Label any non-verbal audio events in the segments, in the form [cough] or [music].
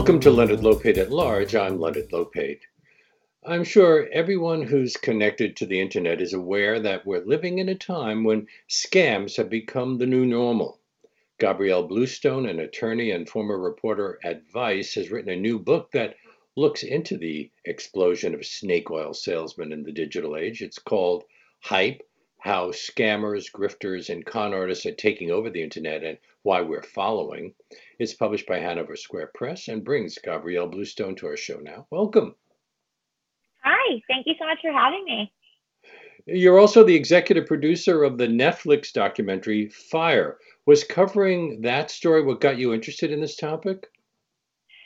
Welcome to Leonard Lopate at Large. I'm Leonard Lopate. I'm sure everyone who's connected to the internet is aware that we're living in a time when scams have become the new normal. Gabrielle Bluestone, an attorney and former reporter at Vice, has written a new book that looks into the explosion of snake oil salesmen in the digital age. It's called Hype How Scammers, Grifters, and Con Artists Are Taking Over the Internet and Why We're Following. It's published by Hanover Square Press and brings Gabrielle Bluestone to our show now. Welcome. Hi, thank you so much for having me. You're also the executive producer of the Netflix documentary Fyre. Was covering that story what got you interested in this topic?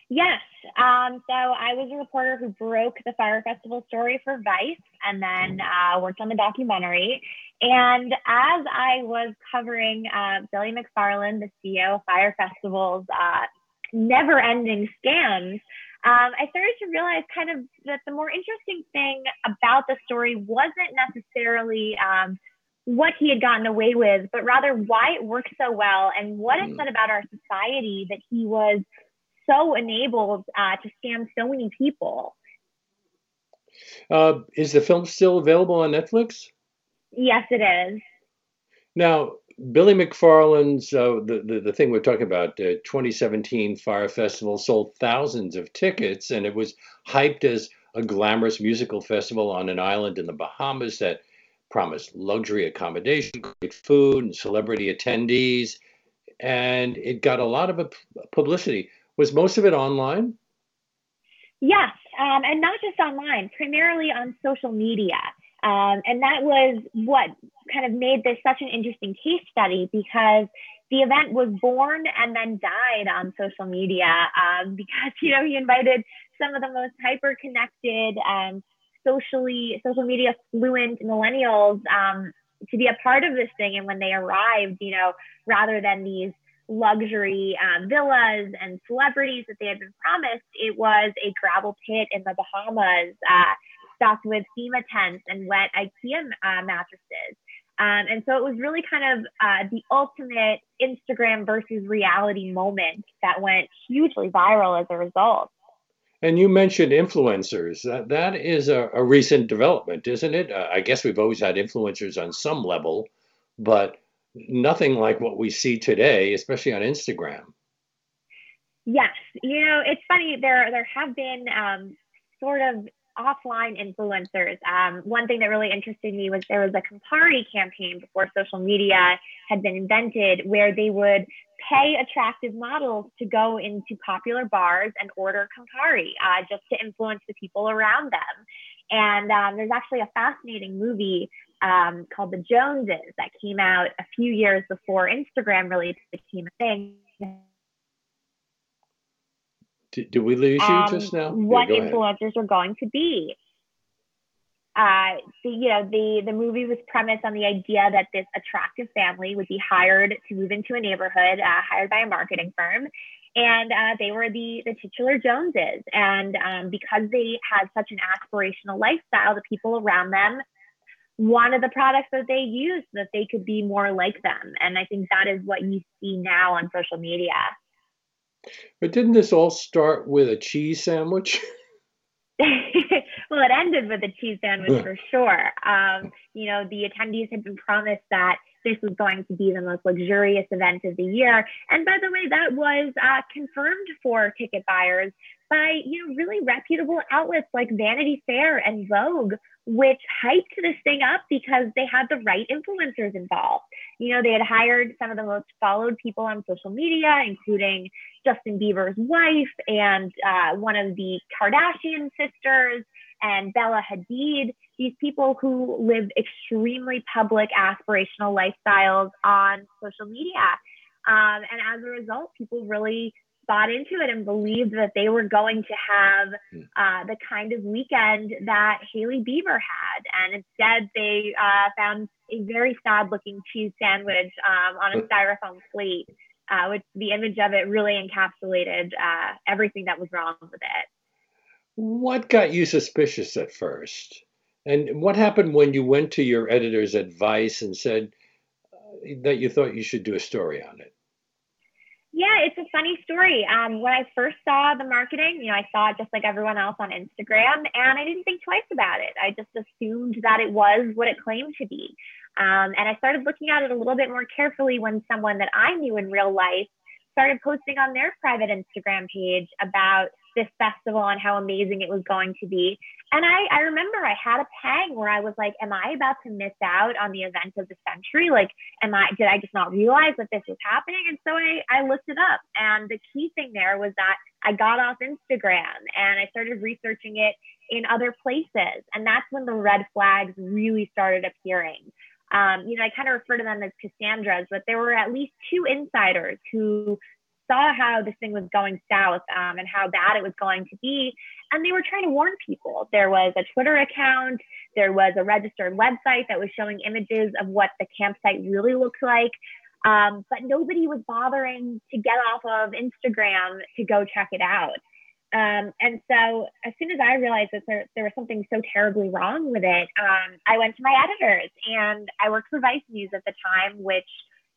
Yes. Um, so I was a reporter who broke the Fyre Festival story for Vice and then uh, worked on the documentary. And as I was covering uh, Billy McFarland, the CEO of Fyre Festival's uh, never ending scams, um, I started to realize kind of that the more interesting thing about the story wasn't necessarily um, what he had gotten away with, but rather why it worked so well and what it mm. said about our society that he was so enabled uh, to scam so many people. Uh, is the film still available on Netflix? Yes, it is. Now, Billy McFarland's uh, the, the, the thing we're talking about, uh, 2017 Fyre Festival sold thousands of tickets, and it was hyped as a glamorous musical festival on an island in the Bahamas that promised luxury accommodation, great food, and celebrity attendees, and it got a lot of publicity. Was most of it online? Yes, um, and not just online, primarily on social media. Um, and that was what kind of made this such an interesting case study because the event was born and then died on social media um, [laughs] because you know he invited some of the most hyper connected socially social media fluent millennials um, to be a part of this thing and when they arrived you know rather than these luxury um, villas and celebrities that they had been promised it was a gravel pit in the bahamas uh, stocked with FEMA tents and wet IKEA uh, mattresses. Um, and so it was really kind of uh, the ultimate Instagram versus reality moment that went hugely viral as a result. And you mentioned influencers. That, that is a, a recent development, isn't it? Uh, I guess we've always had influencers on some level, but nothing like what we see today, especially on Instagram. Yes, you know it's funny. There there have been um, sort of offline influencers. Um, one thing that really interested me was there was a Campari campaign before social media had been invented where they would pay attractive models to go into popular bars and order Campari uh, just to influence the people around them. And um, there's actually a fascinating movie um, called The Joneses that came out a few years before Instagram really became a thing did, did we lose you um, just now? What yeah, influencers are going to be. Uh, the, you know, the, the movie was premised on the idea that this attractive family would be hired to move into a neighborhood, uh, hired by a marketing firm. And uh, they were the, the titular Joneses. And um, because they had such an aspirational lifestyle, the people around them wanted the products that they used so that they could be more like them. And I think that is what you see now on social media. But didn't this all start with a cheese sandwich? [laughs] [laughs] well, it ended with a cheese sandwich for sure. Um, you know, the attendees had been promised that this was going to be the most luxurious event of the year. And by the way, that was uh, confirmed for ticket buyers by, you know, really reputable outlets like Vanity Fair and Vogue, which hyped this thing up because they had the right influencers involved. You know, they had hired some of the most followed people on social media, including Justin Bieber's wife and uh, one of the Kardashian sisters and Bella Hadid, these people who live extremely public, aspirational lifestyles on social media. Um, and as a result, people really bought into it and believed that they were going to have hmm. uh, the kind of weekend that Hailey Bieber had. And instead, they uh, found a very sad looking cheese sandwich um, on a styrofoam plate, uh, which the image of it really encapsulated uh, everything that was wrong with it. What got you suspicious at first? And what happened when you went to your editor's advice and said uh, that you thought you should do a story on it? Yeah, it's a funny story. Um, when I first saw the marketing, you know, I saw it just like everyone else on Instagram, and I didn't think twice about it. I just assumed that it was what it claimed to be. Um, and I started looking at it a little bit more carefully when someone that I knew in real life started posting on their private Instagram page about this festival and how amazing it was going to be. And I, I remember I had a pang where I was like, am I about to miss out on the event of the century? Like, am I, did I just not realize that this was happening? And so I, I looked it up. And the key thing there was that I got off Instagram and I started researching it in other places. And that's when the red flags really started appearing. Um, you know, I kind of refer to them as Cassandras, but there were at least two insiders who saw how this thing was going south um, and how bad it was going to be. And they were trying to warn people. There was a Twitter account, there was a registered website that was showing images of what the campsite really looked like. Um, but nobody was bothering to get off of Instagram to go check it out. Um, and so as soon as I realized that there, there was something so terribly wrong with it, um, I went to my editors and I worked for Vice News at the time, which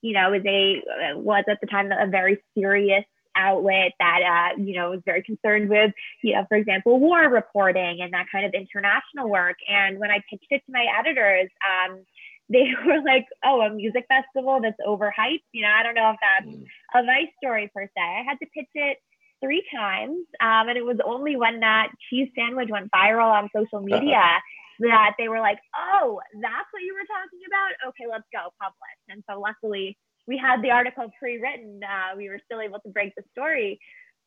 you know, is a was at the time a very serious outlet that uh, you know was very concerned with, you know, for example, war reporting and that kind of international work. And when I pitched it to my editors, um, [laughs] they were like, "Oh, a music festival that's overhyped." You know, I don't know if that's mm. a Vice story per se. I had to pitch it three times, um, and it was only when that cheese sandwich went viral on social [laughs] media that they were like, oh, that's what you were talking about? Okay, let's go publish. And so luckily we had the article pre-written. Uh, we were still able to break the story.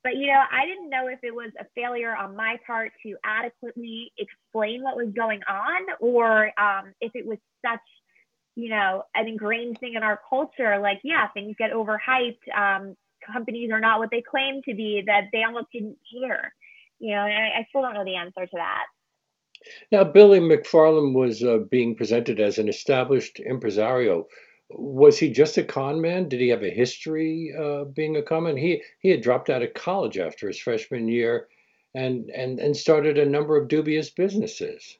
But you know, I didn't know if it was a failure on my part to adequately explain what was going on, or um, if it was such, you know, an ingrained thing in our culture. Like, yeah, things get overhyped. Um, companies are not what they claim to be. That they almost didn't care. You know, and I, I still don't know the answer to that. Now, Billy McFarland was uh, being presented as an established impresario. Was he just a con man? Did he have a history uh, being a con man? He he had dropped out of college after his freshman year, and and and started a number of dubious businesses.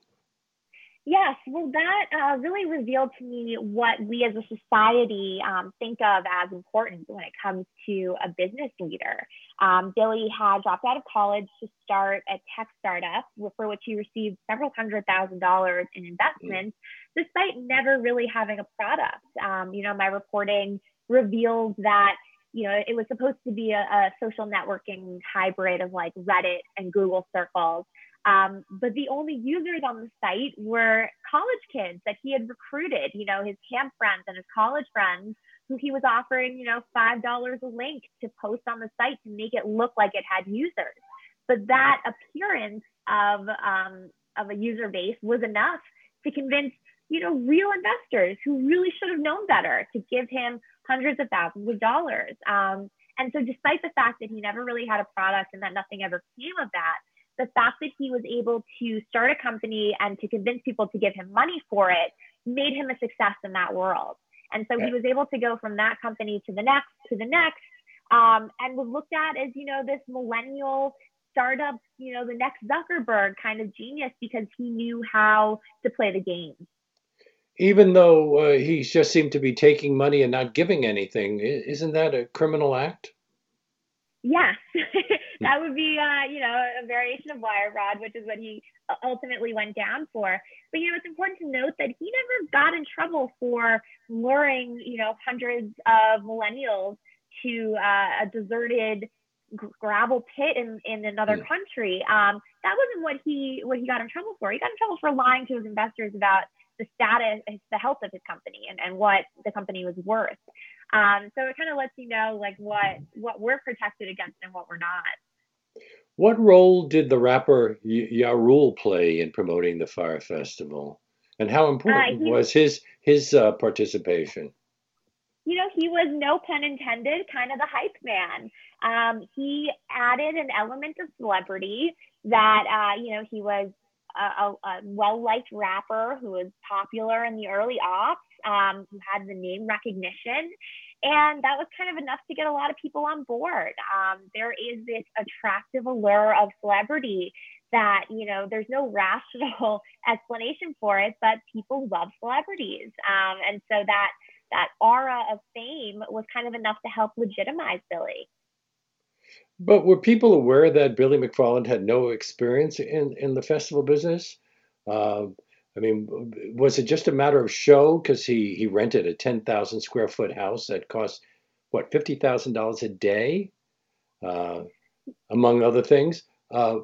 Yes, well, that uh, really revealed to me what we as a society um, think of as important when it comes to a business leader. Um, Billy had dropped out of college to start a tech startup for which he received several hundred thousand dollars in investments, despite never really having a product. Um, you know, my reporting revealed that you know it was supposed to be a, a social networking hybrid of like Reddit and Google Circles. Um, but the only users on the site were college kids that he had recruited, you know, his camp friends and his college friends who he was offering, you know, $5 a link to post on the site to make it look like it had users. But that appearance of, um, of a user base was enough to convince, you know, real investors who really should have known better to give him hundreds of thousands of dollars. Um, and so despite the fact that he never really had a product and that nothing ever came of that, the fact that he was able to start a company and to convince people to give him money for it made him a success in that world. And so he was able to go from that company to the next, to the next, um, and was looked at as, you know, this millennial startup, you know, the next Zuckerberg kind of genius because he knew how to play the game. Even though uh, he just seemed to be taking money and not giving anything, isn't that a criminal act? Yes, [laughs] that would be, uh, you know, a variation of wire fraud, which is what he ultimately went down for. But you know, it's important to note that he never got in trouble for luring, you know, hundreds of millennials to uh, a deserted gravel pit in, in another yeah. country. Um, that wasn't what he what he got in trouble for. He got in trouble for lying to his investors about the status, the health of his company, and, and what the company was worth. Um, so it kind of lets you know like what what we're protected against and what we're not. What role did the rapper Ja Rule play in promoting the Fyre Festival, and how important uh, was his his uh, participation? You know, he was no pun intended, kind of the hype man. Um, he added an element of celebrity that uh, you know he was a, a, a well liked rapper who was popular in the early aughts, um, who had the name recognition. And that was kind of enough to get a lot of people on board. Um, there is this attractive allure of celebrity that, you know, there's no [laughs] rational explanation for it, but people love celebrities. Um, and so that that aura of fame was kind of enough to help legitimize Billy. But were people aware that Billy McFarland had no experience in, in the festival business? Uh, I mean, was it just a matter of show because he, he rented a 10,000 square foot house that cost, what, $50,000 a day, uh, among other things? Uh,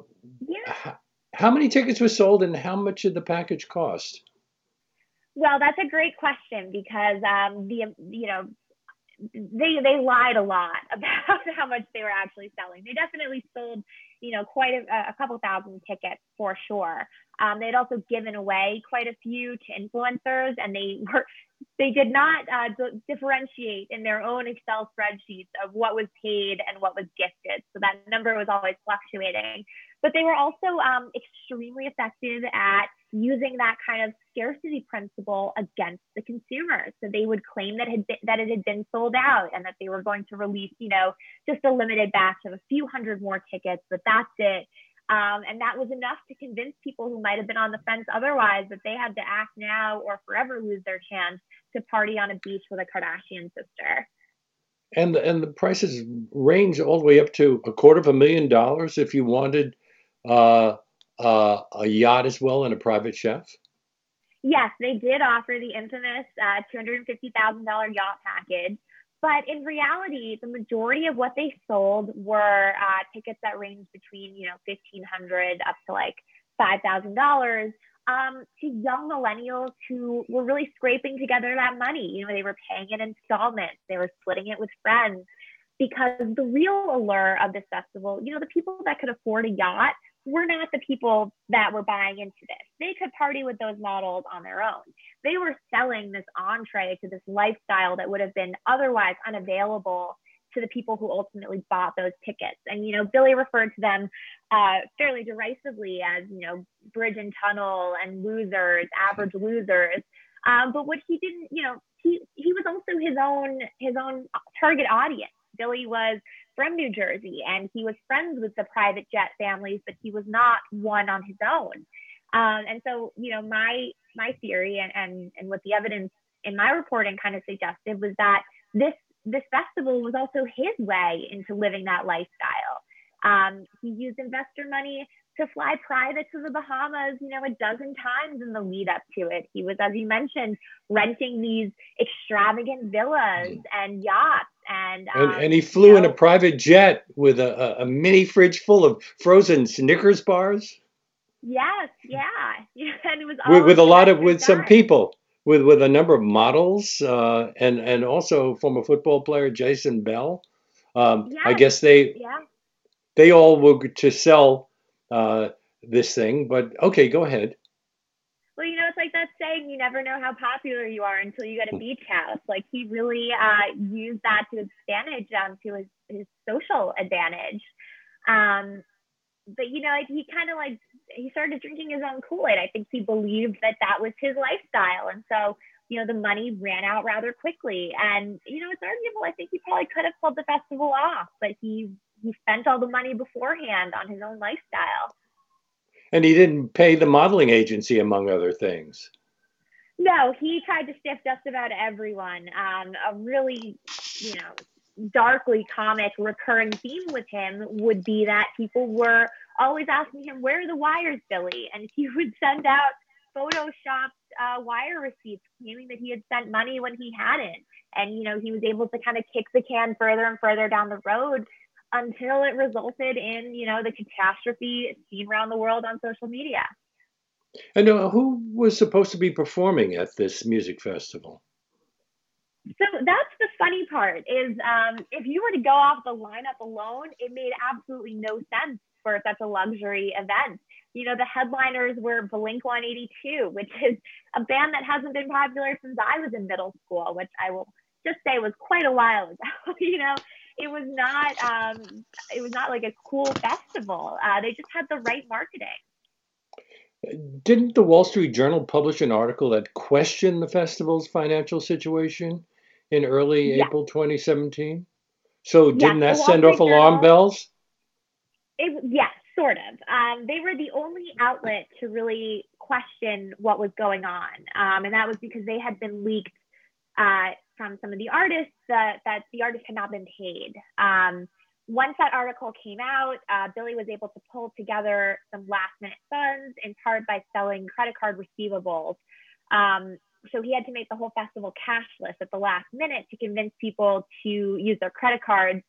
yeah. How many tickets were sold and how much did the package cost? Well, that's a great question because um, the you know they they lied a lot [laughs] about how much they were actually selling. They definitely sold you know quite a, a couple thousand tickets for sure. Um, they'd also given away quite a few to influencers, and they were they did not uh, d- differentiate in their own Excel spreadsheets of what was paid and what was gifted. So that number was always fluctuating but they were also um, extremely effective at using that kind of scarcity principle against the consumers. So they would claim that had been, that it had been sold out and that they were going to release, you know, just a limited batch of a few hundred more tickets, but that's it. Um, and that was enough to convince people who might have been on the fence otherwise that they had to act now or forever lose their chance to party on a beach with a Kardashian sister. And and the prices range all the way up to a quarter of a million dollars if you wanted uh, uh, a yacht as well and a private chef? Yes, they did offer the infamous uh, $250,000 yacht package. But in reality, the majority of what they sold were uh, tickets that ranged between, you know, 1500 up to like $5,000 um, to young millennials who were really scraping together that money. You know, they were paying in installments, they were splitting it with friends. Because the real allure of this festival, you know, the people that could afford a yacht we're not the people that were buying into this. They could party with those models on their own. They were selling this entree to this lifestyle that would have been otherwise unavailable to the people who ultimately bought those tickets. And, you know, Billy referred to them uh, fairly derisively as, you know, bridge and tunnel and losers, average losers. Um, but what he didn't, you know, he, he was also his own, his own target audience. Billy was from New Jersey and he was friends with the private jet families, but he was not one on his own. Um, and so, you know, my my theory and, and and what the evidence in my reporting kind of suggested was that this this festival was also his way into living that lifestyle. Um, he used investor money to fly private to the Bahamas, you know, a dozen times in the lead up to it. He was, as you mentioned, renting these extravagant villas mm. and yachts and, um, and, and he flew you know, in a private jet with a, a, mini fridge full of frozen Snickers bars. Yes, yeah, [laughs] and it was with, with a lot of with some people, with with a number of models, uh, and and also former football player Jason Bell. Um, yes, I guess they yeah. they all were to sell uh, this thing, but okay, go ahead. Well, you know, it's like that saying, you never know how popular you are until you get a beach house. Like he really uh, used that to his advantage, um, to his, his social advantage. Um, but, you know, like he kind of like, he started drinking his own Kool-Aid. I think he believed that that was his lifestyle. And so, you know, the money ran out rather quickly. And, you know, it's arguable. I think he probably could have pulled the festival off, but he, he spent all the money beforehand on his own lifestyle. And he didn't pay the modeling agency, among other things. No, he tried to stiff just about everyone. Um, a really, you know, darkly comic recurring theme with him would be that people were always asking him, Where are the wires, Billy? And he [laughs] would send out photoshopped uh, wire receipts claiming that he had sent money when he hadn't. And, you know, he was able to kind of kick the can further and further down the road until it resulted in, you know, the catastrophe seen around the world on social media. And uh, who was supposed to be performing at this music festival? So that's the funny part is um, if you were to go off the lineup alone, it made absolutely no sense for such a luxury event. You know, the headliners were Blink 182, which is a band that hasn't been popular since I was in middle school, which I will just say was quite a while ago. [laughs] you know, it was not um, it was not like a cool festival. Uh, they just had the right marketing. Didn't the Wall Street Journal publish an article that questioned the festival's financial situation in early yeah. April 2017? So didn't that send off alarm bells? It, yes, sort of. Um, they were the only outlet to really question what was going on, um, and that was because they had been leaked uh, from some of the artists that, that the artists had not been paid. Um, once that article came out, uh, Billy was able to pull together some last minute funds in part by selling credit card receivables. Um, so he had to make the whole festival cashless at the last minute to convince people to use their credit cards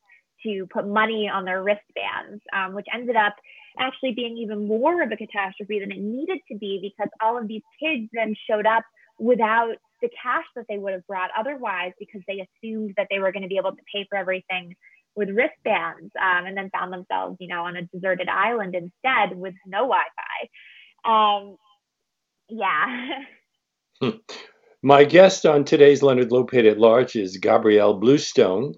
to put money on their wristbands, um, which ended up actually being even more of a catastrophe than it needed to be because all of these kids then showed up without the cash that they would have brought otherwise because they assumed that they were going to be able to pay for everything with wristbands um, and then found themselves, you know, on a deserted island instead with no Wi-Fi. Um, yeah. [laughs] My guest on today's Leonard Lopate at Large is Gabrielle Bluestone,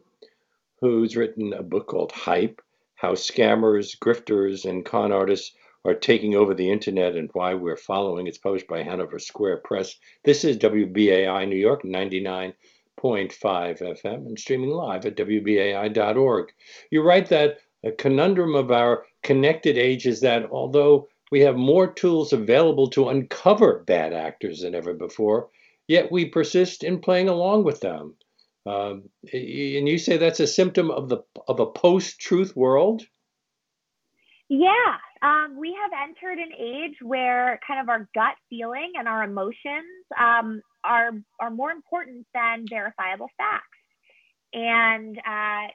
who's written a book called Hype How Scammers, Grifters, and Con Artists Are Taking Over the Internet and Why We're Following. It's published by Hanover Square Press. This is WBAI New York 99.5 FM and streaming live at WBAI.org. You write that a conundrum of our connected age is that although we have more tools available to uncover bad actors than ever before, yet we persist in playing along with them. Um, and you say that's a symptom of the of a post-truth world. Yeah, um, we have entered an age where kind of our gut feeling and our emotions um, are are more important than verifiable facts. And uh,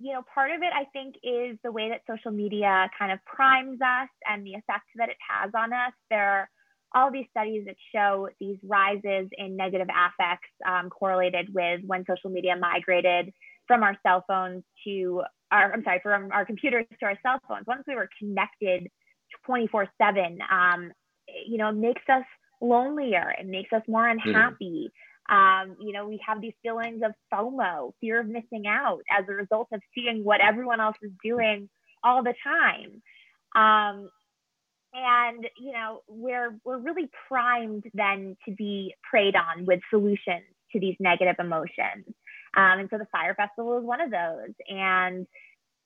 you know, part of it I think is the way that social media kind of primes us and the effect that it has on us. There are all these studies that show these rises in negative affects um, correlated with when social media migrated from our cell phones to our, I'm sorry, from our computers to our cell phones. Once we were connected 24 seven, um, you know, it makes us lonelier. It makes us more mm-hmm. unhappy. Mm. Um, you know, we have these feelings of FOMO, fear of missing out as a result of seeing what everyone else is doing all the time. Um, and you know we're we're really primed then to be preyed on with solutions to these negative emotions um, and so the Fyre festival is one of those. And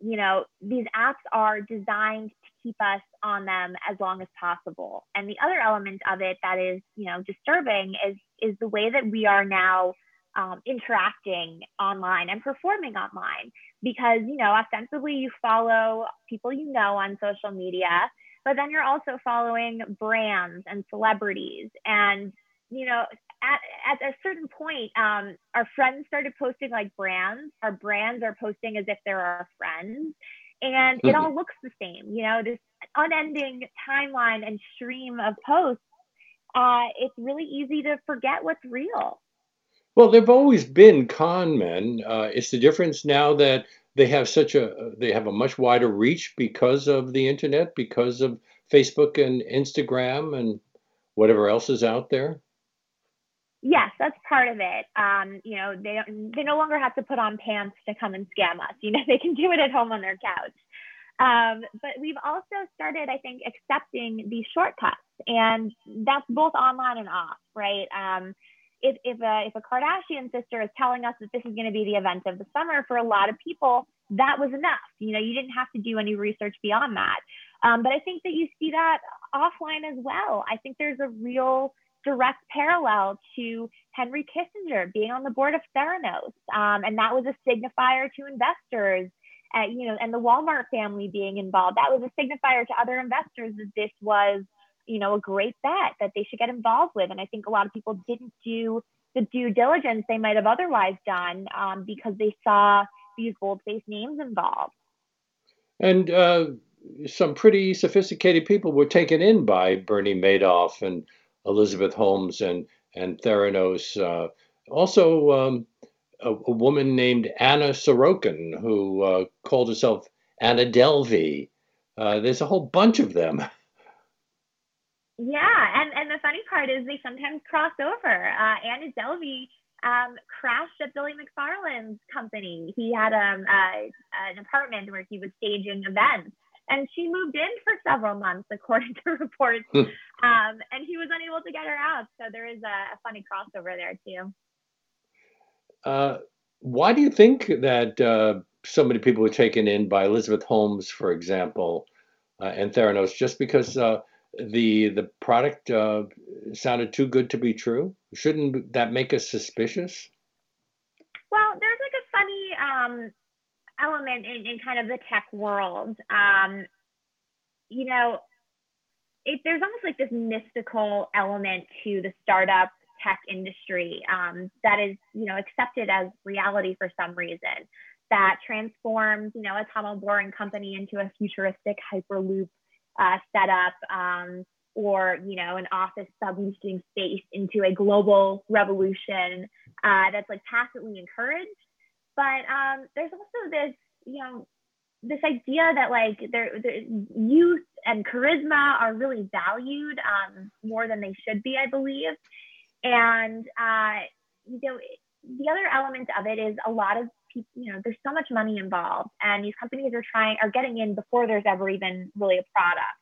you know these apps are designed to keep us on them as long as possible. And the other element of it that is you know disturbing is is the way that we are now um, interacting online and performing online. Because you know ostensibly you follow people you know on social media but then you're also following brands and celebrities. And you know at, at a certain point um, our friends started posting like brands. Our brands are posting as if they're our friends. And it all looks the same you know this unending timeline and stream of posts uh, it's really easy to forget what's real. Well there've always been con men. Uh, it's the difference now that they have such a they have a much wider reach because of the internet, because of Facebook and Instagram and whatever else is out there. Yes, that's part of it. Um, you know, they don't, they no longer have to put on pants to come and scam us. You know, [laughs] they can do it at home on their couch. Um, but we've also started, I think, accepting these shortcuts, and that's both online and off, right? Um, if if a if a Kardashian sister is telling us that this is going to be the event of the summer, for a lot of people, that was enough. You know, you didn't have to do any research beyond that. Um, but I think that you see that offline as well. I think there's a real direct parallel to Henry Kissinger being on the board of Theranos, um, and that was a signifier to investors. Uh, you know, and the Walmart family being involved, that was a signifier to other investors that this was you know, a great bet that they should get involved with. And I think a lot of people didn't do the due diligence they might have otherwise done um, because they saw these bold-faced names involved. And uh, some pretty sophisticated people were taken in by Bernie Madoff and Elizabeth Holmes and and Theranos. Uh, also, um, a, a, woman named Anna Sorokin who uh, called herself Anna Delvey. Uh, there's a whole bunch of them. [laughs] Yeah, and and the funny part is they sometimes cross over. Uh, Anna Delvey um, crashed at Billy McFarland's company. He had um, an apartment where he was staging events, and she moved in for several months, according to [laughs] reports. Hmm. um, and he was unable to get her out. So there is a, a funny crossover there too. Uh, why do you think that uh, so many people were taken in by Elizabeth Holmes, for example, uh, and Theranos, just because uh, the the product uh, sounded too good to be true? Shouldn't that make us suspicious? Well, there's like a funny um, element in, in kind of the tech world. Um, you know, it, there's almost like this mystical element to the startup tech industry um, that is, you know, accepted as reality for some reason that transforms, you know, a tunnel boring company into a futuristic hyperloop uh, setup, um, or you know, an office subleasing space into a global revolution uh, that's like tacitly encouraged. But um, there's also this, you know, this idea that like their youth and charisma are really valued um, more than they should be, I believe. And uh, you know, the other element of it is a lot of people, you know, there's so much money involved, and these companies are trying are getting in before there's ever even really a product.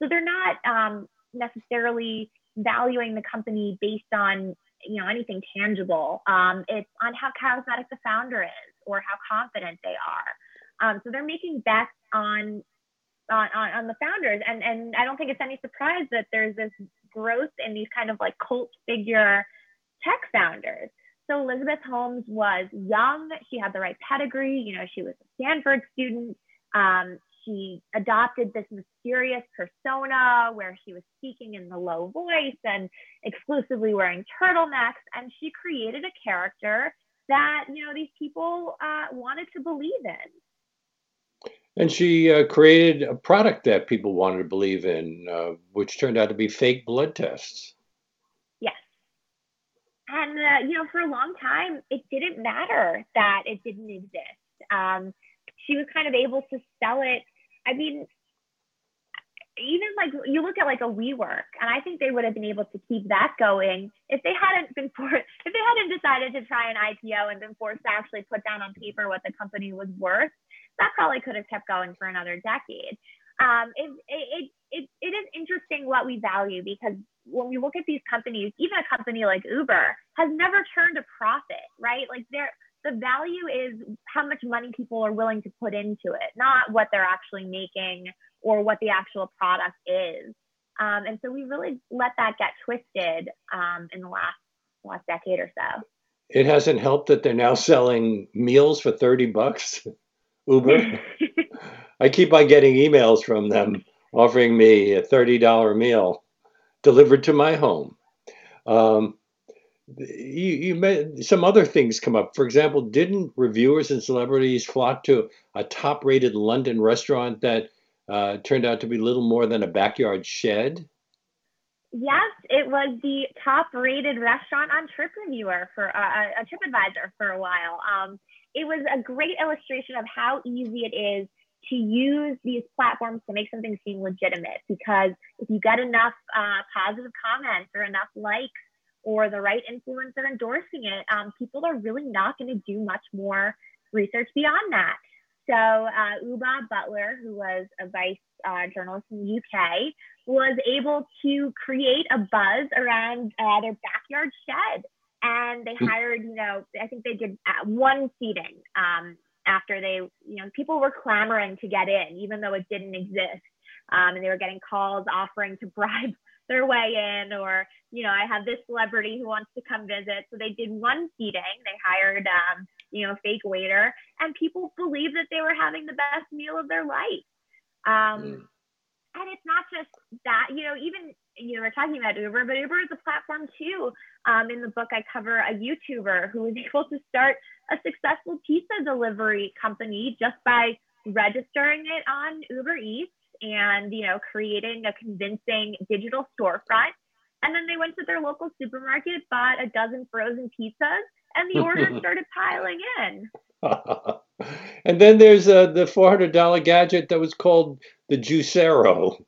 So they're not um, necessarily valuing the company based on you know anything tangible. Um, it's on how charismatic the founder is or how confident they are. Um, so they're making bets on, on on the founders, and and I don't think it's any surprise that there's this growth in these kind of like cult figure tech founders. So Elizabeth Holmes was young. She had the right pedigree. You know, she was a Stanford student. Um, she adopted this mysterious persona where she was speaking in the low voice and exclusively wearing turtlenecks. And she created a character that, you know, these people uh, wanted to believe in. And she uh, created a product that people wanted to believe in, uh, which turned out to be fake blood tests. Yes. And, uh, you know, for a long time, it didn't matter that it didn't exist. Um, she was kind of able to sell it. I mean, even like you look at like a WeWork, and I think they would have been able to keep that going if they hadn't been [laughs] for if they hadn't decided to try an IPO and been forced to actually put down on paper what the company was worth. That probably could have kept going for another decade. Um, it, it, it, it is interesting what we value because when we look at these companies, even a company like Uber has never turned a profit, right? Like they're the value is how much money people are willing to put into it, not what they're actually making or what the actual product is. Um, and so we really let that get twisted um, in the last last decade or so. It hasn't helped that they're now selling meals for thirty bucks. [laughs] Uber. [laughs] I keep on getting emails from them offering me a thirty dollar meal delivered to my home. Um, you, you some other things come up. For example, didn't reviewers and celebrities flock to a top rated London restaurant that uh, turned out to be little more than a backyard shed? Yes, it was the top rated restaurant on TripReviewer for uh, a TripAdvisor for a while. Um, it was a great illustration of how easy it is to use these platforms to make something seem legitimate because if you get enough uh, positive comments or enough likes or the right influencer endorsing it, um, people are really not going to do much more research beyond that. So uh, Oobah Butler, who was a vice uh, journalist in the UK, was able to create a buzz around uh, their backyard shed. And they hmm. hired, you know, I think they did uh, one seating um, after they, you know, people were clamoring to get in, even though it didn't exist. Um, and they were getting calls offering to [laughs] bribe their way in, or, you know, I have this celebrity who wants to come visit. So they did one seating. They hired, um, you know, fake waiter, and people believed that they were having the best meal of their life. Um, mm. And it's not just that, you know, even you know, we're talking about Uber, but Uber is a platform too. Um, in the book, I cover a YouTuber who was [laughs] able to start a successful pizza delivery company just by registering it on Uber Eats and, you know, creating a convincing digital storefront. And then they went to their local supermarket, bought a dozen frozen pizzas, and the orders [laughs] started piling in. [laughs] and then there's uh, the $400 gadget that was called the Juicero.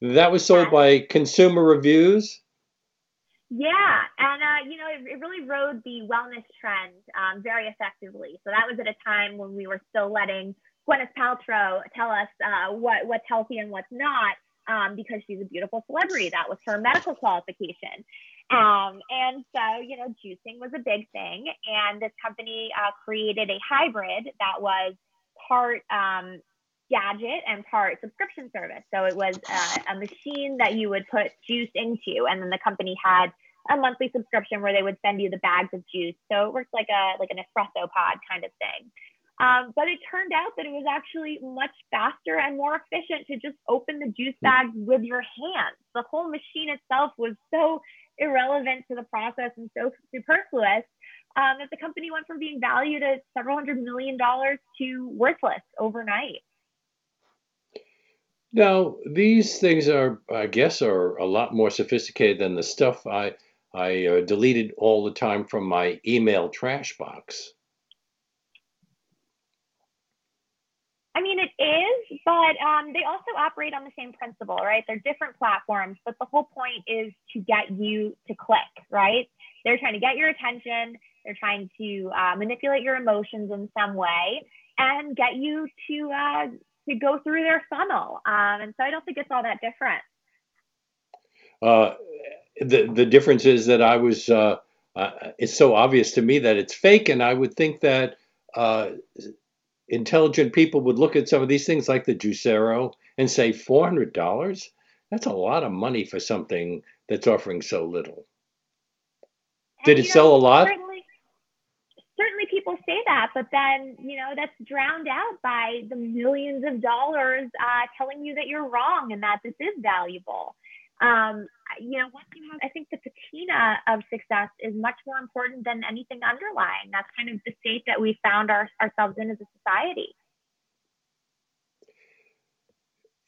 That was sold by Consumer Reviews. Yeah, and uh, you know, it, it, really rode the wellness trend um, very effectively. So that was at a time when we were still letting Gwyneth Paltrow tell us uh, what what's healthy and what's not, um, because she's a beautiful celebrity. That was her medical qualification. Um, and so, you know, juicing was a big thing, and this company uh, created a hybrid that was part um, gadget and part subscription service. So it was uh, a machine that you would put juice into, and then the company had a monthly subscription where they would send you the bags of juice. So it worked like a like an espresso pod kind of thing. Um, but it turned out that it was actually much faster and more efficient to just open the juice hmm. bags with your hands. The whole machine itself was so irrelevant to the process and so superfluous um, that the company went from being valued at several hundred million dollars to worthless overnight. Now, these things are, I guess, are a lot more sophisticated than the stuff I I uh, deleted all the time from my email trash box. I mean, it is, but um, they also operate on the same principle, right? They're different platforms, but the whole point is to get you to click, right? They're trying to get your attention. They're trying to uh, manipulate your emotions in some way and get you to uh, to go through their funnel. Um, and so I don't think it's all that different. Uh, the the difference is that I was. Uh, uh, it's so obvious to me that it's fake, and I would think that uh, intelligent people would look at some of these things like the Juicero and say four hundred dollars. That's a lot of money for something that's offering so little. Did it know, sell a lot? Certainly, certainly people say that, but then you know that's drowned out by the millions of dollars uh, telling you that you're wrong and that this is valuable. Um, you know, once you have, I think the patina of success is much more important than anything underlying. That's kind of the state that we found our, ourselves in as a society.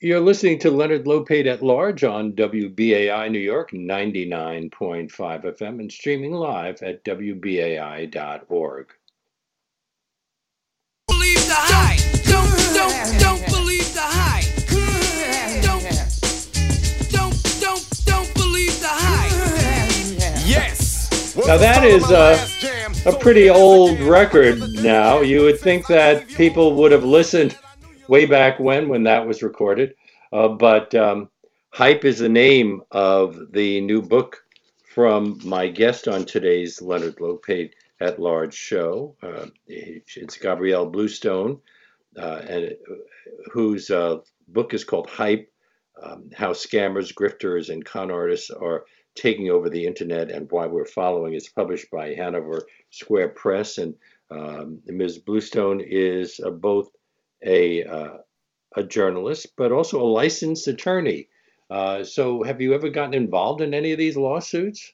You're listening to Leonard Lopate at Large on WBAI New York 99.5 FM and streaming live at WBAI.org. Believe the hype. Don't, don't, don't believe the hype. Now that is a, a pretty old record now. You would think that people would have listened way back when when that was recorded. Uh, but um, Hype is the name of the new book from my guest on today's Leonard Lopate at Large show. Uh, it's Gabrielle Bluestone, uh, and whose uh, book is called Hype: um, How Scammers, Grifters, and Con Artists Are Taking Over the Internet and Why We're Following. It's published by Hanover Square Press, and um, Ms. Bluestone is uh, both a uh, a journalist, but also a licensed attorney. Uh, so, have you ever gotten involved in any of these lawsuits?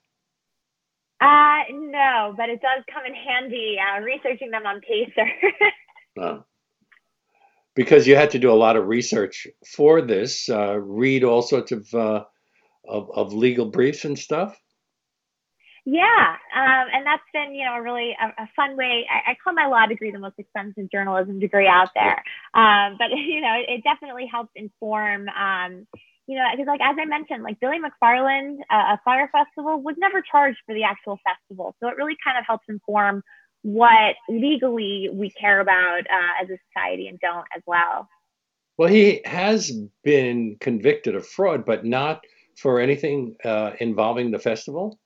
Uh, no, but it does come in handy uh, researching them on Pacer. [laughs] uh, because you had to do a lot of research for this, uh, read all sorts of, uh, of, of legal briefs and stuff. Yeah, um, and that's been you know a really a, a fun way. I, I, call my law degree the most expensive journalism degree out there, um, but [laughs] you know it, it definitely helps inform. Um, you know, because like as I mentioned, like Billy McFarland, uh, a Fyre Festival was never charged for the actual festival, so it really kind of helps inform what legally we care about uh, as a society and don't as well. Well, he has been convicted of fraud, but not for anything uh, involving the festival.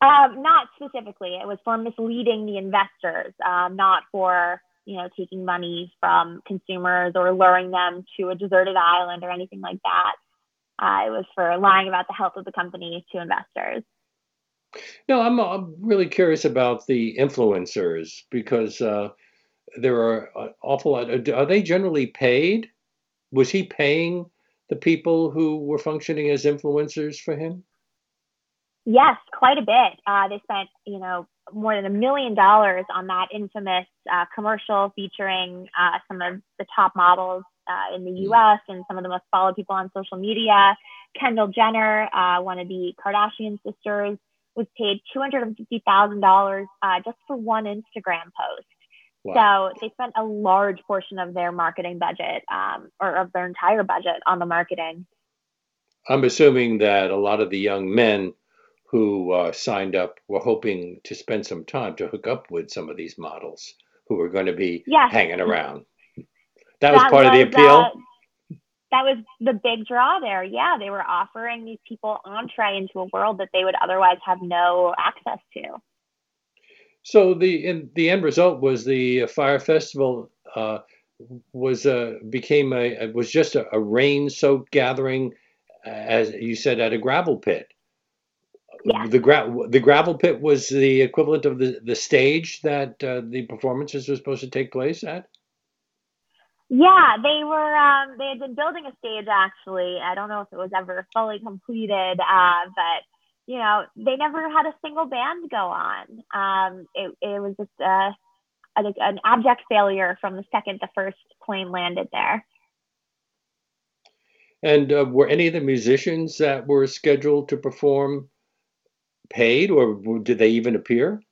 Um, not specifically. It was for misleading the investors, um, not for you know taking money from consumers or luring them to a deserted island or anything like that. Uh, it was for lying about the health of the company to investors. No, I'm, I'm really curious about the influencers because uh, there are an awful lot. Are they generally paid? Was he paying the people who were functioning as influencers for him? Yes, quite a bit. Uh, they spent, you know, more than a million dollars on that infamous uh, commercial featuring uh, some of the top models uh, in the mm. U.S. and some of the most followed people on social media. Kendall Jenner, uh, one of the Kardashian sisters, was paid two hundred and fifty thousand dollars uh, just for one Instagram post. Wow. So they spent a large portion of their marketing budget, um, or of their entire budget, on the marketing. I'm assuming that a lot of the young men who uh, signed up were hoping to spend some time to hook up with some of these models who were going to be yes. hanging around. That, that was part was, of the appeal. Uh, that was the big draw there. Yeah, they were offering these people entree into a world that they would otherwise have no access to. So the in, the end result was the Fyre Festival uh, was uh, became a was just a, a rain soaked gathering, as you said, at a gravel pit yeah. the gra- the gravel pit was the equivalent of the the stage that uh, the performances were supposed to take place at. Yeah, they were. Um, they had been building a stage actually. I don't know if it was ever fully completed, uh, but you know, they never had a single band go on. Um, it it was just a, a, an abject failure from the second the first plane landed there. And uh, were any of the musicians that were scheduled to perform paid, or did they even appear?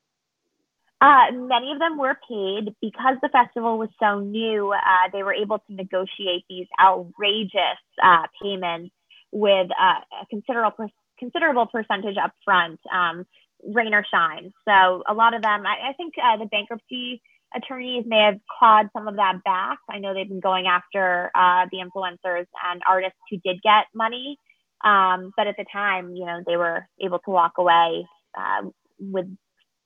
Uh, many of them were paid because the festival was so new. Uh, they were able to negotiate these outrageous uh, payments with uh, a considerable considerable percentage up front, um, rain or shine. So a lot of them, I, I think, uh, the bankruptcy attorneys may have clawed some of that back. I know they've been going after uh, the influencers and artists who did get money, um, but at the time, you know, they were able to walk away with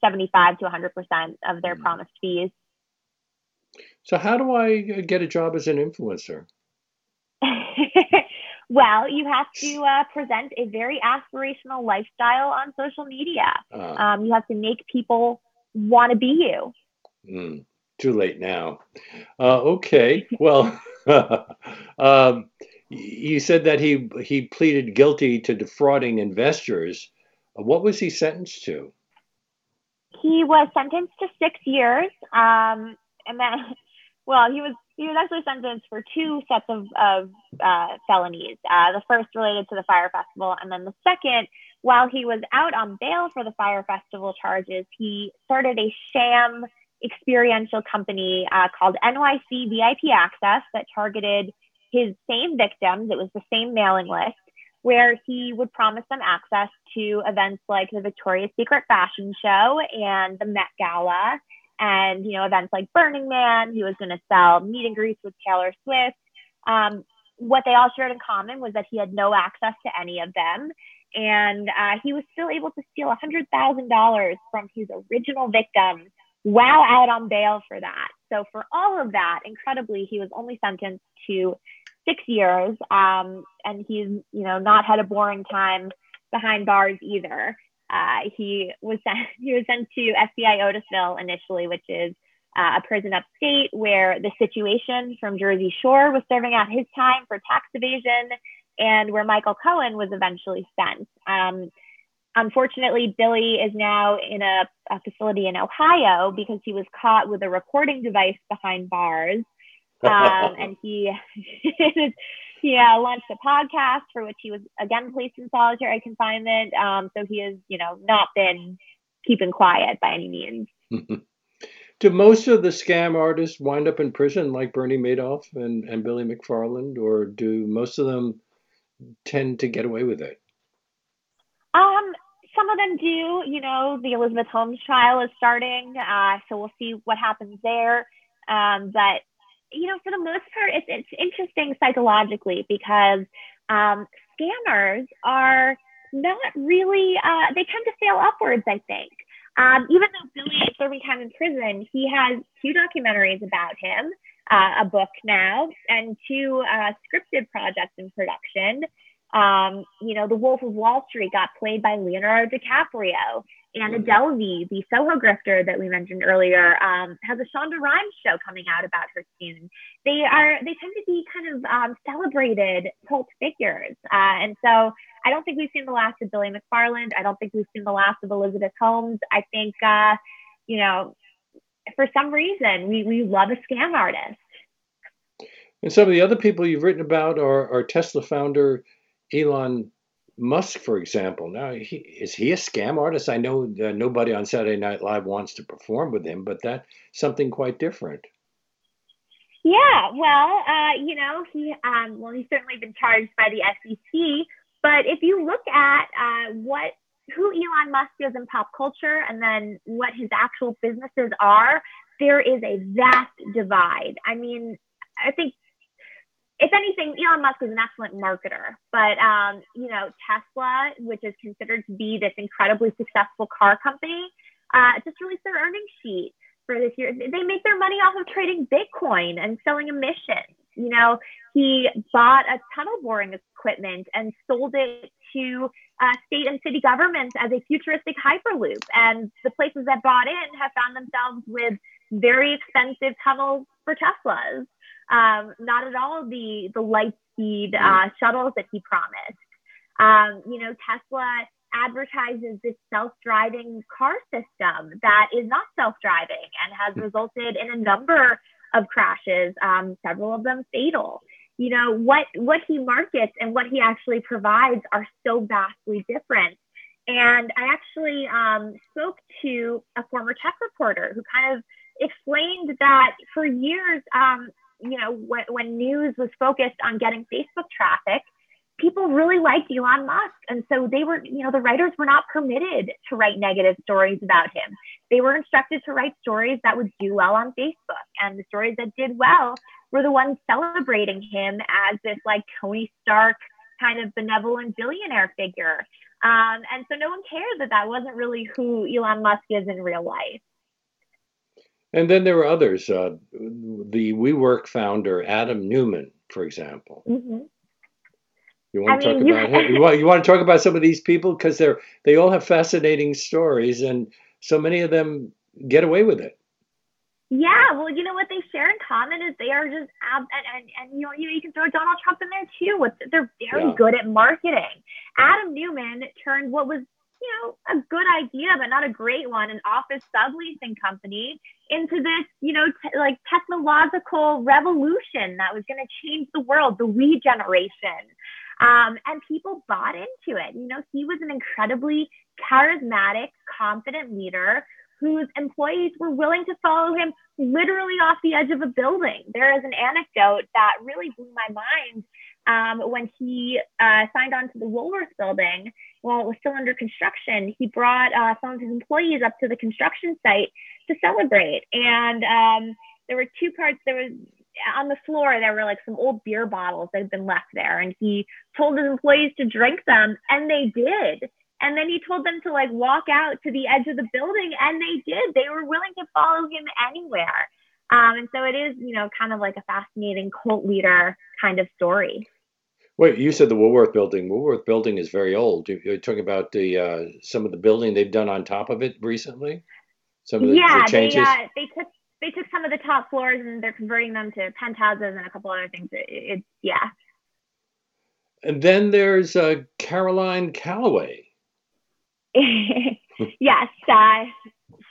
75 to 100% of their mm. promised fees. So, how do I get a job as an influencer? [laughs] well, you have to uh, present a very aspirational lifestyle on social media. Uh, um, you have to make people want to be you. Mm, too late now. Uh, okay. Well, [laughs] um, you said that he he pleaded guilty to defrauding investors. What was he sentenced to? he was sentenced to six years. Um, and then, [laughs] well, he was he was actually sentenced for two sets of, of uh, felonies. Uh, the first related to the Fyre Festival, and then the second, while he was out on bail for the Fyre Festival charges, he started a sham experiential company uh, called NYC VIP Access that targeted his same victims. It was the same mailing list where he would promise them access to events like the Victoria's Secret Fashion Show and the Met Gala, and you know events like Burning Man. He was going to sell meet and greets with Taylor Swift. Um, what they all shared in common was that he had no access to any of them, and uh, he was still able to steal $100,000 from his original victims while out on bail for that. So for all of that, incredibly, he was only sentenced to six years, um, and he's you know not had a boring time behind bars either. Uh, he was sent [laughs] he was sent to FCI Otisville initially, which is uh, a prison upstate where the situation from Jersey Shore was serving out his time for tax evasion, and where Michael Cohen was eventually sent. Um, unfortunately, Billy is now in a, a facility in Ohio because he was caught with a recording device behind bars [laughs] um, and he [laughs] he uh, launched a podcast for which he was again placed in solitary confinement. Um, so he has, you know, not been keeping quiet by any means. [laughs] do most of the scam artists wind up in prison like Bernie Madoff and, and Billy McFarland, or do most of them tend to get away with it? Um, some of them do. You know, the Elizabeth Holmes trial is starting, uh, so we'll see what happens there. Um, but you know, for the most part, it's, it's interesting psychologically because um, scammers are not really, uh, they tend to fail upwards, I think. Um, even though Billy is serving time in prison, he has two documentaries about him, uh, a book now, and two uh, scripted projects in production. Um, you know, The Wolf of Wall Street got played by Leonardo DiCaprio. Anna mm-hmm. Delvey, the Soho grifter that we mentioned earlier, um, has a Shonda Rhimes show coming out about her soon. They are they tend to be kind of um, celebrated cult figures, uh, and so I don't think we've seen the last of Billy McFarland. I don't think we've seen the last of Elizabeth Holmes. I think uh, you know, for some reason, we we love a scam artist. And some of the other people you've written about are, are Tesla founder Elon Musk, for example, now he, is he a scam artist? I know nobody on Saturday Night Live wants to perform with him, but that's something quite different. Yeah, well, uh, you know, he um, well, he's certainly been charged by the SEC. But if you look at uh, what who Elon Musk is in pop culture, and then what his actual businesses are, there is a vast divide. I mean, I think if anything, Elon Musk is an excellent marketer, but um, you know, Tesla, which is considered to be this incredibly successful car company, uh, just released their earnings sheet for this year. They make their money off of trading Bitcoin and selling emissions. You know, he bought a tunnel boring equipment and sold it to uh, state and city governments as a futuristic hyperloop. And the places that bought in have found themselves with very expensive tunnels for Teslas. Um, not at all the the light speed uh, shuttles that he promised. Um, you know, Tesla advertises this self-driving car system that is not self-driving and has hmm. resulted in a number of crashes, um, several of them fatal. You know what what he markets and what he actually provides are so vastly different. And I actually um, spoke to a former tech reporter who kind of explained that for years, um, you know, when, when news was focused on getting Facebook traffic, people really liked Elon Musk. And so they were, you know, the writers were not permitted to write negative stories about him. They were instructed to write stories that would do well on Facebook. And the stories that did well were the ones celebrating him as this like Tony Stark kind of benevolent billionaire figure. Um, and so no one cared that that wasn't really who Elon Musk is in real life. And then there were others. Uh, the WeWork founder, Adam Neumann, for example. Mm-hmm. You want to mean, talk about him? You want, you want to talk about some of these people because they're they all have fascinating stories, and so many of them get away with it. Yeah, well, you know what they share in common is they are just ab- and, and, and you know you, you can throw Donald Trump in there too. They're very yeah. good at marketing. Adam Neumann turned what was you know, a good idea, but not a great one, an office subleasing company into this, you know, like technological revolution that was going to change the world, the we generation. Um, and people bought into it. You know, he was an incredibly charismatic, confident leader whose employees were willing to follow him literally off the edge of a building. There is an anecdote that really blew my mind um, when he uh, signed on to the Woolworth building while it was still under construction. He brought uh, some of his employees up to the construction site to celebrate. And um, there were two parts. There was on the floor, there were like some old beer bottles that had been left there. And he told his employees to drink them, and they did. And then he told them to like walk out to the edge of the building, and they did. They were willing to follow him anywhere. Um, and so it is, you know, kind of like a fascinating cult leader kind of story. Wait, you said the Woolworth building. Woolworth building is very old. You're talking about the uh, some of the building they've done on top of it recently. Some of the, yeah, the changes. They, uh, they took they took some of the top floors and they're converting them to penthouses and a couple other things. It, it yeah. And then there's uh, Caroline Calloway. [laughs] yes, uh,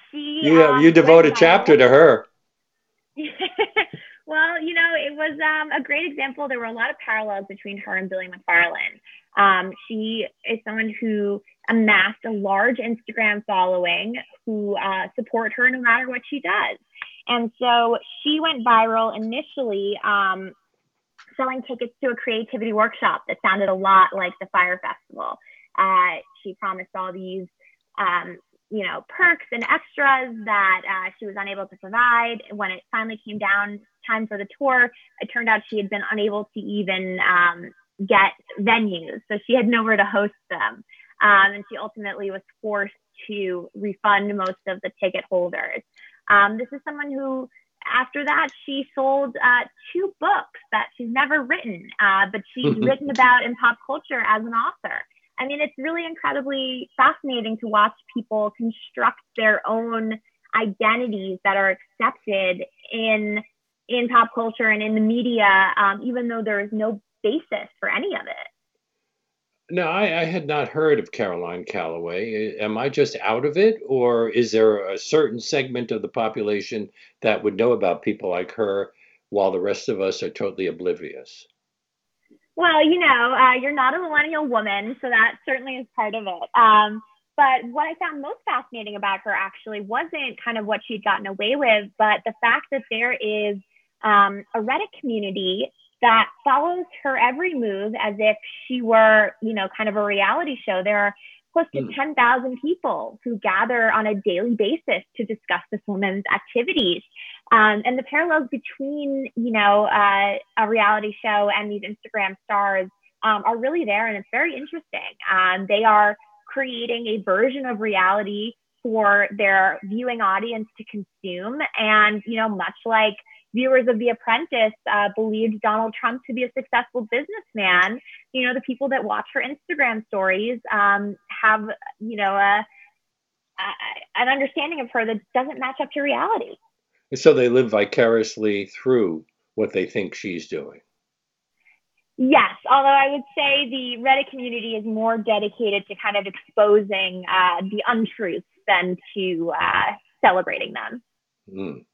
she. You um, you devote a chapter to her. Well, you know, it was um, a great example. There were a lot of parallels between her and Billy McFarland. Um, she is someone who amassed a large Instagram following who uh, support her no matter what she does. And so she went viral initially um, selling tickets to a creativity workshop that sounded a lot like the Fyre Festival. Uh, she promised all these, um, you know, perks and extras that uh, she was unable to provide. When it finally came down time for the tour, it turned out she had been unable to even um, get venues, so she had nowhere to host them. Um, and she ultimately was forced to refund most of the ticket holders. Um, this is someone who, after that, she sold uh, two books that she's never written, uh, but she's [laughs] written about in pop culture as an author. I mean, it's really incredibly fascinating to watch people construct their own identities that are accepted in in pop culture and in the media, um, even though there is no basis for any of it. No, I, I, had not heard of Caroline Calloway. Am I just out of it, or is there a certain segment of the population that would know about people like her, while the rest of us are totally oblivious? Well, you know, uh, you're not a millennial woman, so that certainly is part of it. Um, but what I found most fascinating about her actually wasn't kind of what she'd gotten away with, but the fact that there is um, a Reddit community that follows her every move as if she were, you know, kind of a reality show. There are close to mm. 10,000 people who gather on a daily basis to discuss this woman's activities. Um, and the parallels between, you know, uh, a reality show and these Instagram stars um, are really there, and it's very interesting. Um, they are creating a version of reality for their viewing audience to consume, and you know, much like viewers of The Apprentice uh, believed Donald Trump to be a successful businessman, you know, the people that watch her Instagram stories um, have, you know, a, a, an understanding of her that doesn't match up to reality. So they live vicariously through what they think she's doing. Yes, although I would say the Reddit community is more dedicated to kind of exposing uh, the untruths than to uh, celebrating them. Mm.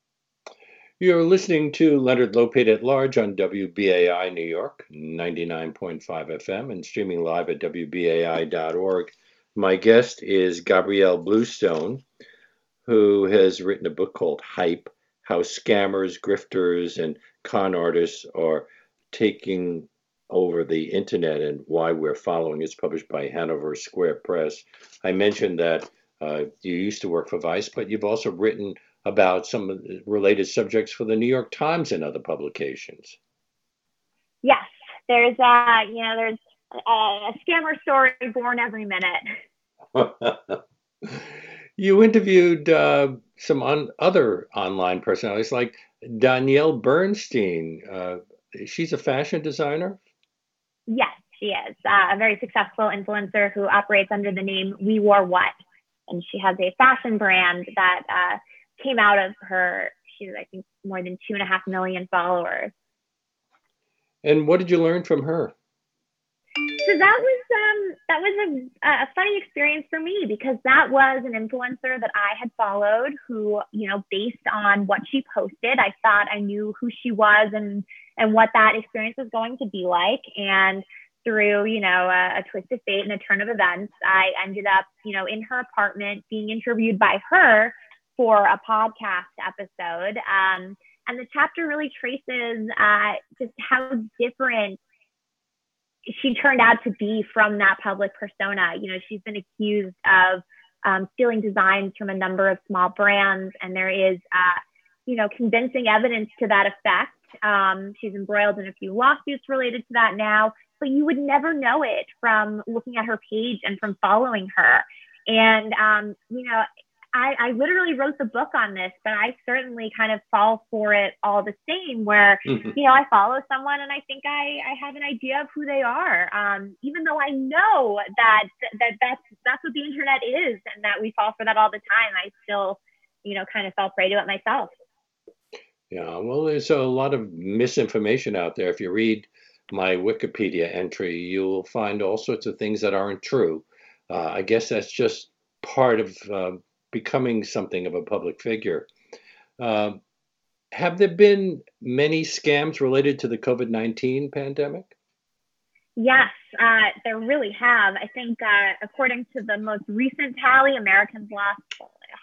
You're listening to Leonard Lopate at Large on WBAI New York, 99.5 FM, and streaming live at WBAI.org. My guest is Gabrielle Bluestone, who has written a book called Hype How Scammers, Grifters, and Con Artists Are Taking Over the Internet and Why We're Following. It's published by Hanover Square Press. I mentioned that uh, you used to work for Vice, but you've also written about some of the related subjects for the New York Times and other publications. Yes, there's uh, you know, there's a, a scammer story born every minute. [laughs] you interviewed uh, some on, other online personalities like Danielle Bernstein. Uh, she's a fashion designer. Yes, she is uh, a very successful influencer who operates under the name We Wore What, and she has a fashion brand that uh, came out of her. She's I think more than two and a half million followers. And what did you learn from her? So that was um, that was a, a funny experience for me because that was an influencer that I had followed who, you know, based on what she posted, I thought I knew who she was and and what that experience was going to be like. And through, you know, a, a twist of fate and a turn of events, I ended up, you know, in her apartment being interviewed by her for a podcast episode. Um, and the chapter really traces uh, just how different she turned out to be from that public persona. You know, she's been accused of um, stealing designs from a number of small brands, and there is, uh, you know, convincing evidence to that effect. Um, she's embroiled in a few lawsuits related to that now, but you would never know it from looking at her page and from following her. And, um, you know, I, I literally wrote the book on this, but I certainly kind of fall for it all the same. Where mm-hmm. you know I follow someone and I think I, I have an idea of who they are, um, even though I know that that that's that's what the internet is, and that we fall for that all the time. I still, you know, kind of fell prey to it myself. Yeah, well, there's a lot of misinformation out there. If you read my Wikipedia entry, you'll find all sorts of things that aren't true. Uh, I guess that's just part of uh, becoming something of a public figure. Uh, have there been many scams related to the COVID 19 pandemic? Yes, uh, there really have. I think, uh, according to the most recent tally, Americans lost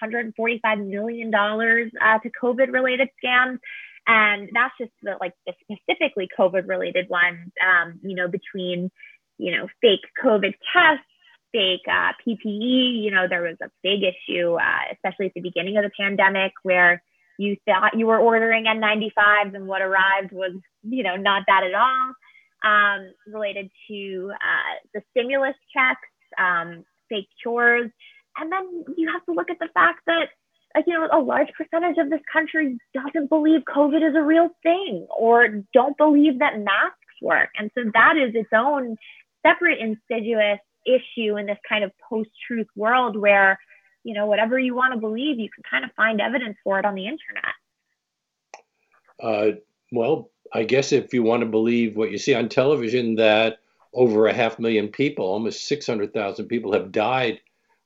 $145 million uh, to COVID related scams. And that's just the, like the specifically COVID related ones, um, you know, between, you know, fake COVID tests fake uh, PPE. You know, there was a big issue, uh, especially at the beginning of the pandemic, where you thought you were ordering N95s and what arrived was, you know, not that at all. Um, related to uh, the stimulus checks, um, fake chores. And then you have to look at the fact that, like, you know, a large percentage of this country doesn't believe COVID is a real thing or don't believe that masks work. And so that is its own separate insidious issue in this kind of post-truth world where you know whatever you want to believe you can kind of find evidence for it on the internet. Uh, well i guess if you want to believe what you see on television that over a half million people almost 600000 people have died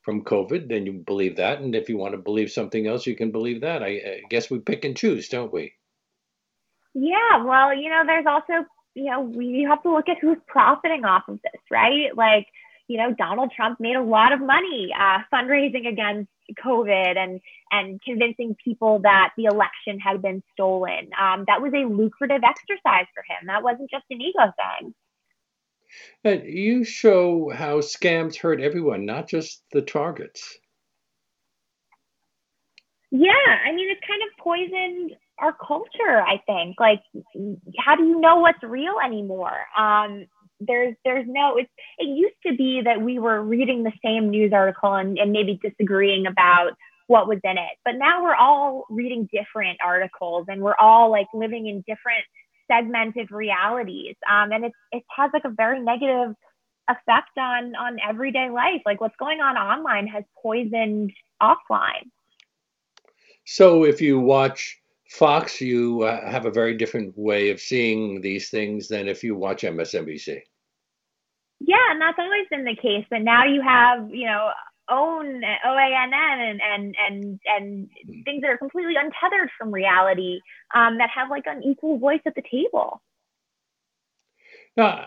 from covid then you believe that. And if you want to believe something else you can believe that. I, I guess we pick and choose don't we? Yeah well you know there's also you know we have to look at who's profiting off of this right? Like you know, Donald Trump made a lot of money uh, fundraising against COVID and and convincing people that the election had been stolen. Um, that was a lucrative exercise for him. That wasn't just an ego thing. And you show how scams hurt everyone, not just the targets. Yeah, I mean, it's kind of poisoned our culture. I think. Like, how do you know what's real anymore? Um, there's there's no it's it used to be that we were reading the same news article and, and maybe disagreeing about what was in it. But now we're all reading different articles and we're all like living in different segmented realities. Um, and it, it has like a very negative effect on on everyday life. Like what's going on online has poisoned offline. So if you watch Fox, you uh, have a very different way of seeing these things than if you watch MSNBC. Yeah, and that's always been the case. But now you have, you know, own OANN and and and and things that are completely untethered from reality um, that have like an equal voice at the table. Now,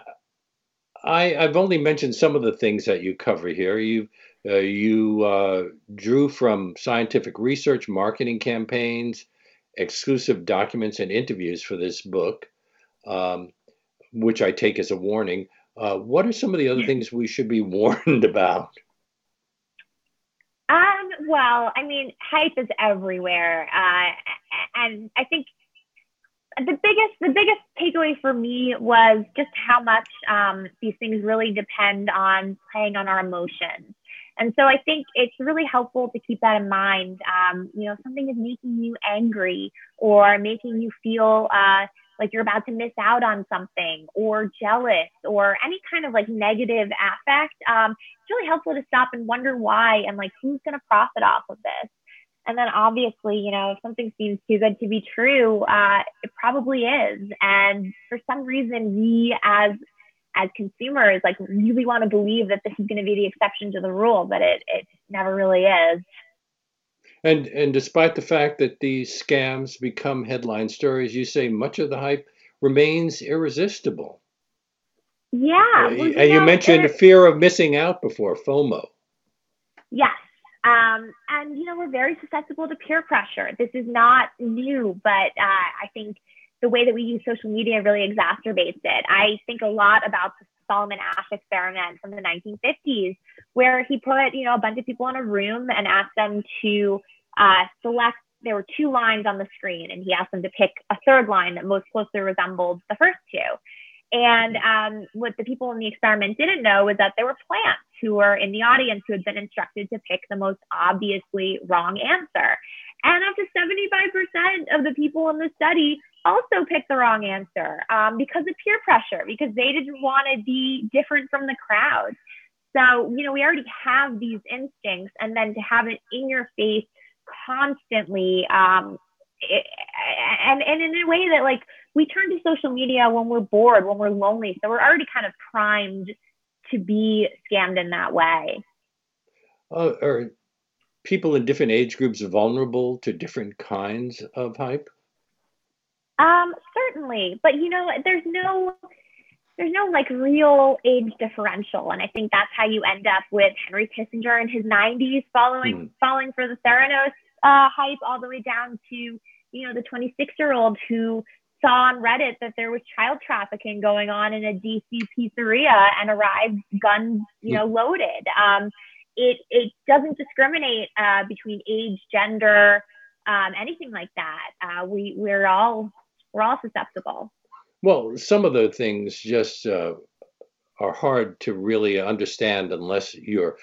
I, I've only mentioned some of the things that you cover here. You uh, you uh, drew from scientific research, marketing campaigns, exclusive documents, and interviews for this book, um, which I take as a warning. Uh, what are some of the other things we should be [laughs] warned about? Um, well, I mean, hype is everywhere, uh, and I think the biggest the biggest takeaway for me was just how much um, these things really depend on playing on our emotions. And so I think it's really helpful to keep that in mind. Um, you know, something is making you angry or making you feel uh, like you're about to miss out on something or jealous or any kind of like negative affect. Um, it's really helpful to stop and wonder why and like who's going to profit off of this. And then obviously, you know, if something seems too good to be true, uh, it probably is. And for some reason, we as as consumers like really want to believe that this is going to be the exception to the rule, but it it never really is. And and despite the fact that these scams become headline stories, you say much of the hype remains irresistible. Yeah. Uh, well, you and know, you mentioned the fear of missing out before FOMO. Yes. Um, and, you know, we're very susceptible to peer pressure. This is not new, but uh, I think the way that we use social media really exacerbates it. I think a lot about the Solomon Asch experiment from the 1950s, where he put, you know, a bunch of people in a room and asked them to uh, select. There were two lines on the screen, and he asked them to pick a third line that most closely resembled the first two. And um, what the people in the experiment didn't know was that there were plants who were in the audience who had been instructed to pick the most obviously wrong answer. And up to 75% of the people in the study also picked the wrong answer um, because of peer pressure, because they didn't want to be different from the crowd. So, you know, we already have these instincts, and then to have it in your face constantly um, it, and and in a way that like we turn to social media when we're bored, when we're lonely. So we're already kind of primed to be scammed in that way. Uh, are people in different age groups vulnerable to different kinds of hype? Um, certainly, but you know, there's no there's no like real age differential, and I think that's how you end up with Henry Kissinger in his 90s, following mm. falling for the Theranos uh, hype all the way down to you know the 26 year old who saw on Reddit that there was child trafficking going on in a DC pizzeria and arrived guns you know loaded. Um, it it doesn't discriminate uh, between age, gender, um, anything like that. Uh, we we're all we're all susceptible. Well, some of the things just uh, are hard to really understand unless you're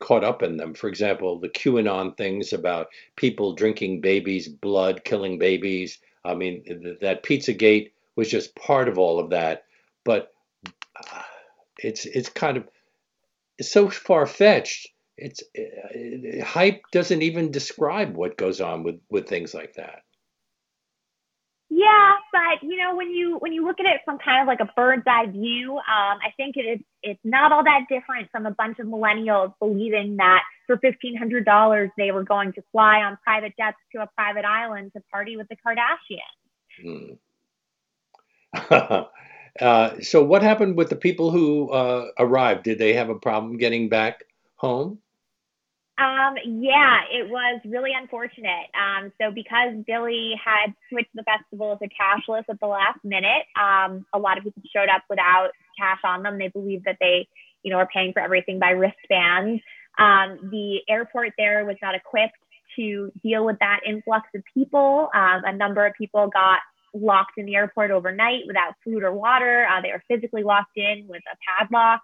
caught up in them. For example, the QAnon things about people drinking babies' blood, killing babies. I mean, th- that Pizzagate was just part of all of that. But uh, it's it's kind of it's so far fetched. It's uh, hype doesn't even describe what goes on with with things like that. Yeah, but you know when you when you look at it from kind of like a bird's eye view, um, I think it is it's not all that different from a bunch of millennials believing that for fifteen hundred dollars they were going to fly on private jets to a private island to party with the Kardashians. Hmm. [laughs] uh, so what happened with the people who uh, arrived? Did they have a problem getting back home? Um, yeah, it was really unfortunate. Um, so because Billy had switched the festival to cashless at the last minute, um, a lot of people showed up without cash on them. They believed that they, you know, are paying for everything by wristbands. Um, the airport there was not equipped to deal with that influx of people. Um, a number of people got locked in the airport overnight without food or water. Uh, they were physically locked in with a padlock.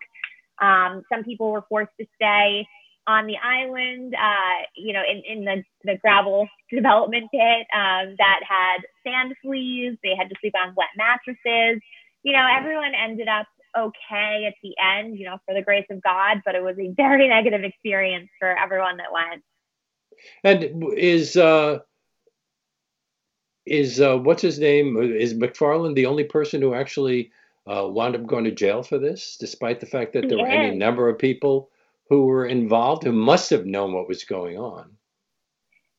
Um, some people were forced to stay on the island, uh, you know, in, in the, the gravel [laughs] development pit um, that had sand fleas. They had to sleep on wet mattresses. You know, everyone ended up okay at the end, you know, for the grace of God, but it was a very [laughs] negative experience for everyone that went. And is uh, is uh, what's his name? Is McFarland the only person who actually uh, wound up going to jail for this, despite the fact that there were any number of people who were involved who must have known what was going on?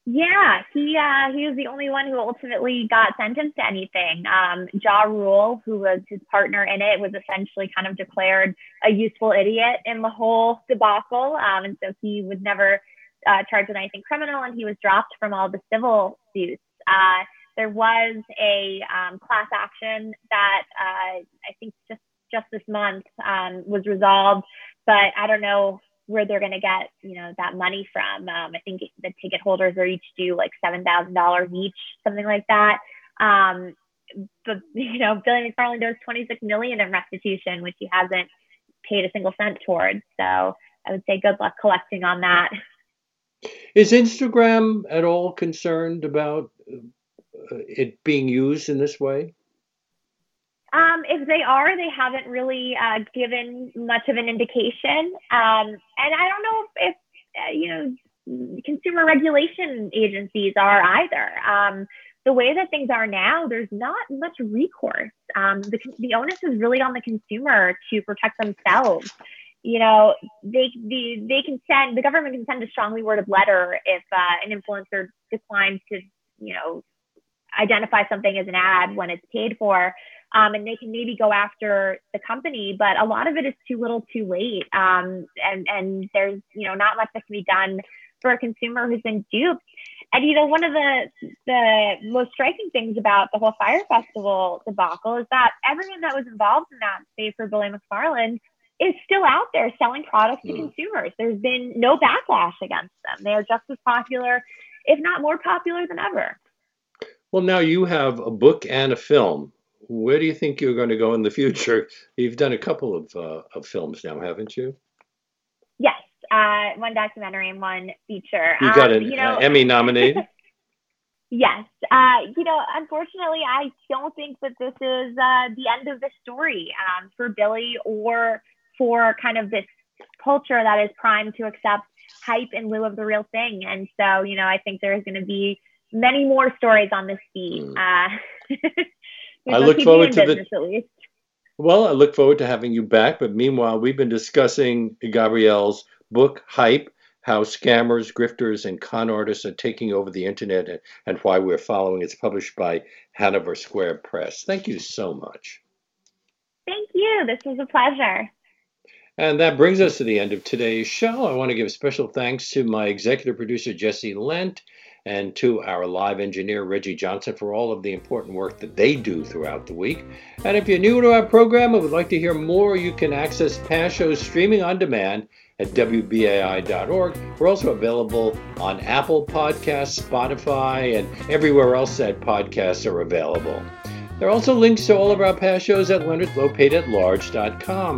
Yeah, he uh, he was the only one who ultimately got sentenced to anything. Um, Ja Rule, who was his partner in it, was essentially kind of declared a useful idiot in the whole debacle, um, and so he was never uh, charged with anything criminal, and he was dropped from all the civil suits. Uh, there was a um, class action that uh, I think just just this month um, was resolved, but I don't know where they're going to get you know that money from. Um, I think the ticket holders are each due like seven thousand dollars each, something like that. Um, but [laughs] you know, Billy McFarland owes twenty six million in restitution, which he hasn't paid a single cent towards. So I would say good luck collecting on that. [laughs] Is Instagram at all concerned about uh, it being used in this way? Um, if they are, they haven't really uh, given much of an indication. Um, and I don't know if, uh, you know, consumer regulation agencies are either. Um, the way that things are now, there's not much recourse. Um, the, the onus is really on the consumer to protect themselves. You know, they, they, they can send, the government can send a strongly worded letter if uh, an influencer declines to, you know, identify something as an ad when it's paid for um, and they can maybe go after the company, but a lot of it is too little, too late. Um, and and there's you know not much that can be done for a consumer who's been duped. And you know one of the the most striking things about the whole Fyre Festival debacle is that everyone that was involved in that, save for Billy McFarland, is still out there selling products to mm. consumers. There's been no backlash against them. They are just as popular, if not more popular than ever. Well, now you have a book and a film where do you think you're going to go in the future? [laughs] You've done a couple of, uh, of films now, haven't you? Yes, uh, one documentary and one feature. You got um, an you know, Emmy nominated. [laughs] yes, uh, you know, unfortunately, I don't think that this is uh, the end of the story um, for Billy or for kind of this culture that is primed to accept hype in lieu of the real thing. And so, you know, I think there's going to be many more stories on this feed. Mm. Uh, [laughs] I look forward to the. Well, I look forward to having you back. But meanwhile, we've been discussing Gabrielle's book, Hype How Scammers, Grifters, and Con Artists Are Taking Over the Internet and, and Why We're Following. It's published by Hanover Square Press. Thank you so much. Thank you. This was a pleasure. And that brings us to the end of today's show. I want to give special thanks to my executive producer, Jesse Lent and to our live engineer, Reggie Johnson, for all of the important work that they do throughout the week. And if you're new to our program and would like to hear more, you can access past shows streaming on demand at WBAI.org. We're also available on Apple Podcasts, Spotify, and everywhere else that podcasts are available. There are also links to all of our past shows at leonardlopate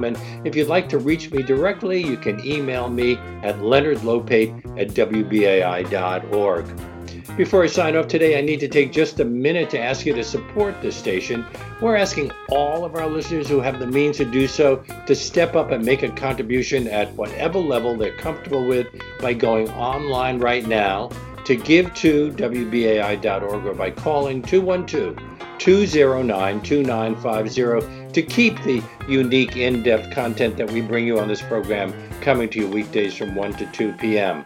And if you'd like to reach me directly, you can email me at leonardlopate at WBAI.org. Before I sign off today, I need to take just a minute to ask you to support this station. We're asking all of our listeners who have the means to do so to step up and make a contribution at whatever level they're comfortable with by going online right now to give to WBAI.org or by calling 212 209 2950 to keep the unique in depth content that we bring you on this program coming to you weekdays from 1 to 2 p.m.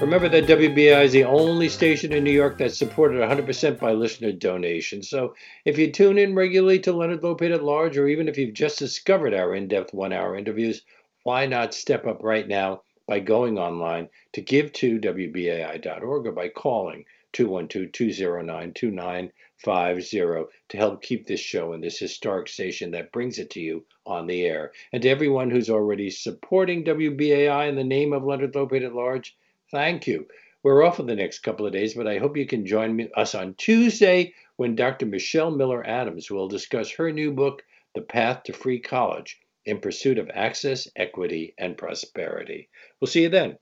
Remember that WBAI is the only station in New York that's supported 100% by listener donations. So if you tune in regularly to Leonard Lopate at Large, or even if you've just discovered our in depth one hour interviews, why not step up right now by going online to give to WBAI.org or by calling 212 209 2950 to help keep this show and this historic station that brings it to you on the air. And to everyone who's already supporting WBAI in the name of Leonard Lopate at Large, Thank you. We're off for the next couple of days, but I hope you can join me, us on Tuesday when Dr. Michelle Miller Adams will discuss her new book, The Path to Free College in Pursuit of Access, Equity, and Prosperity. We'll see you then.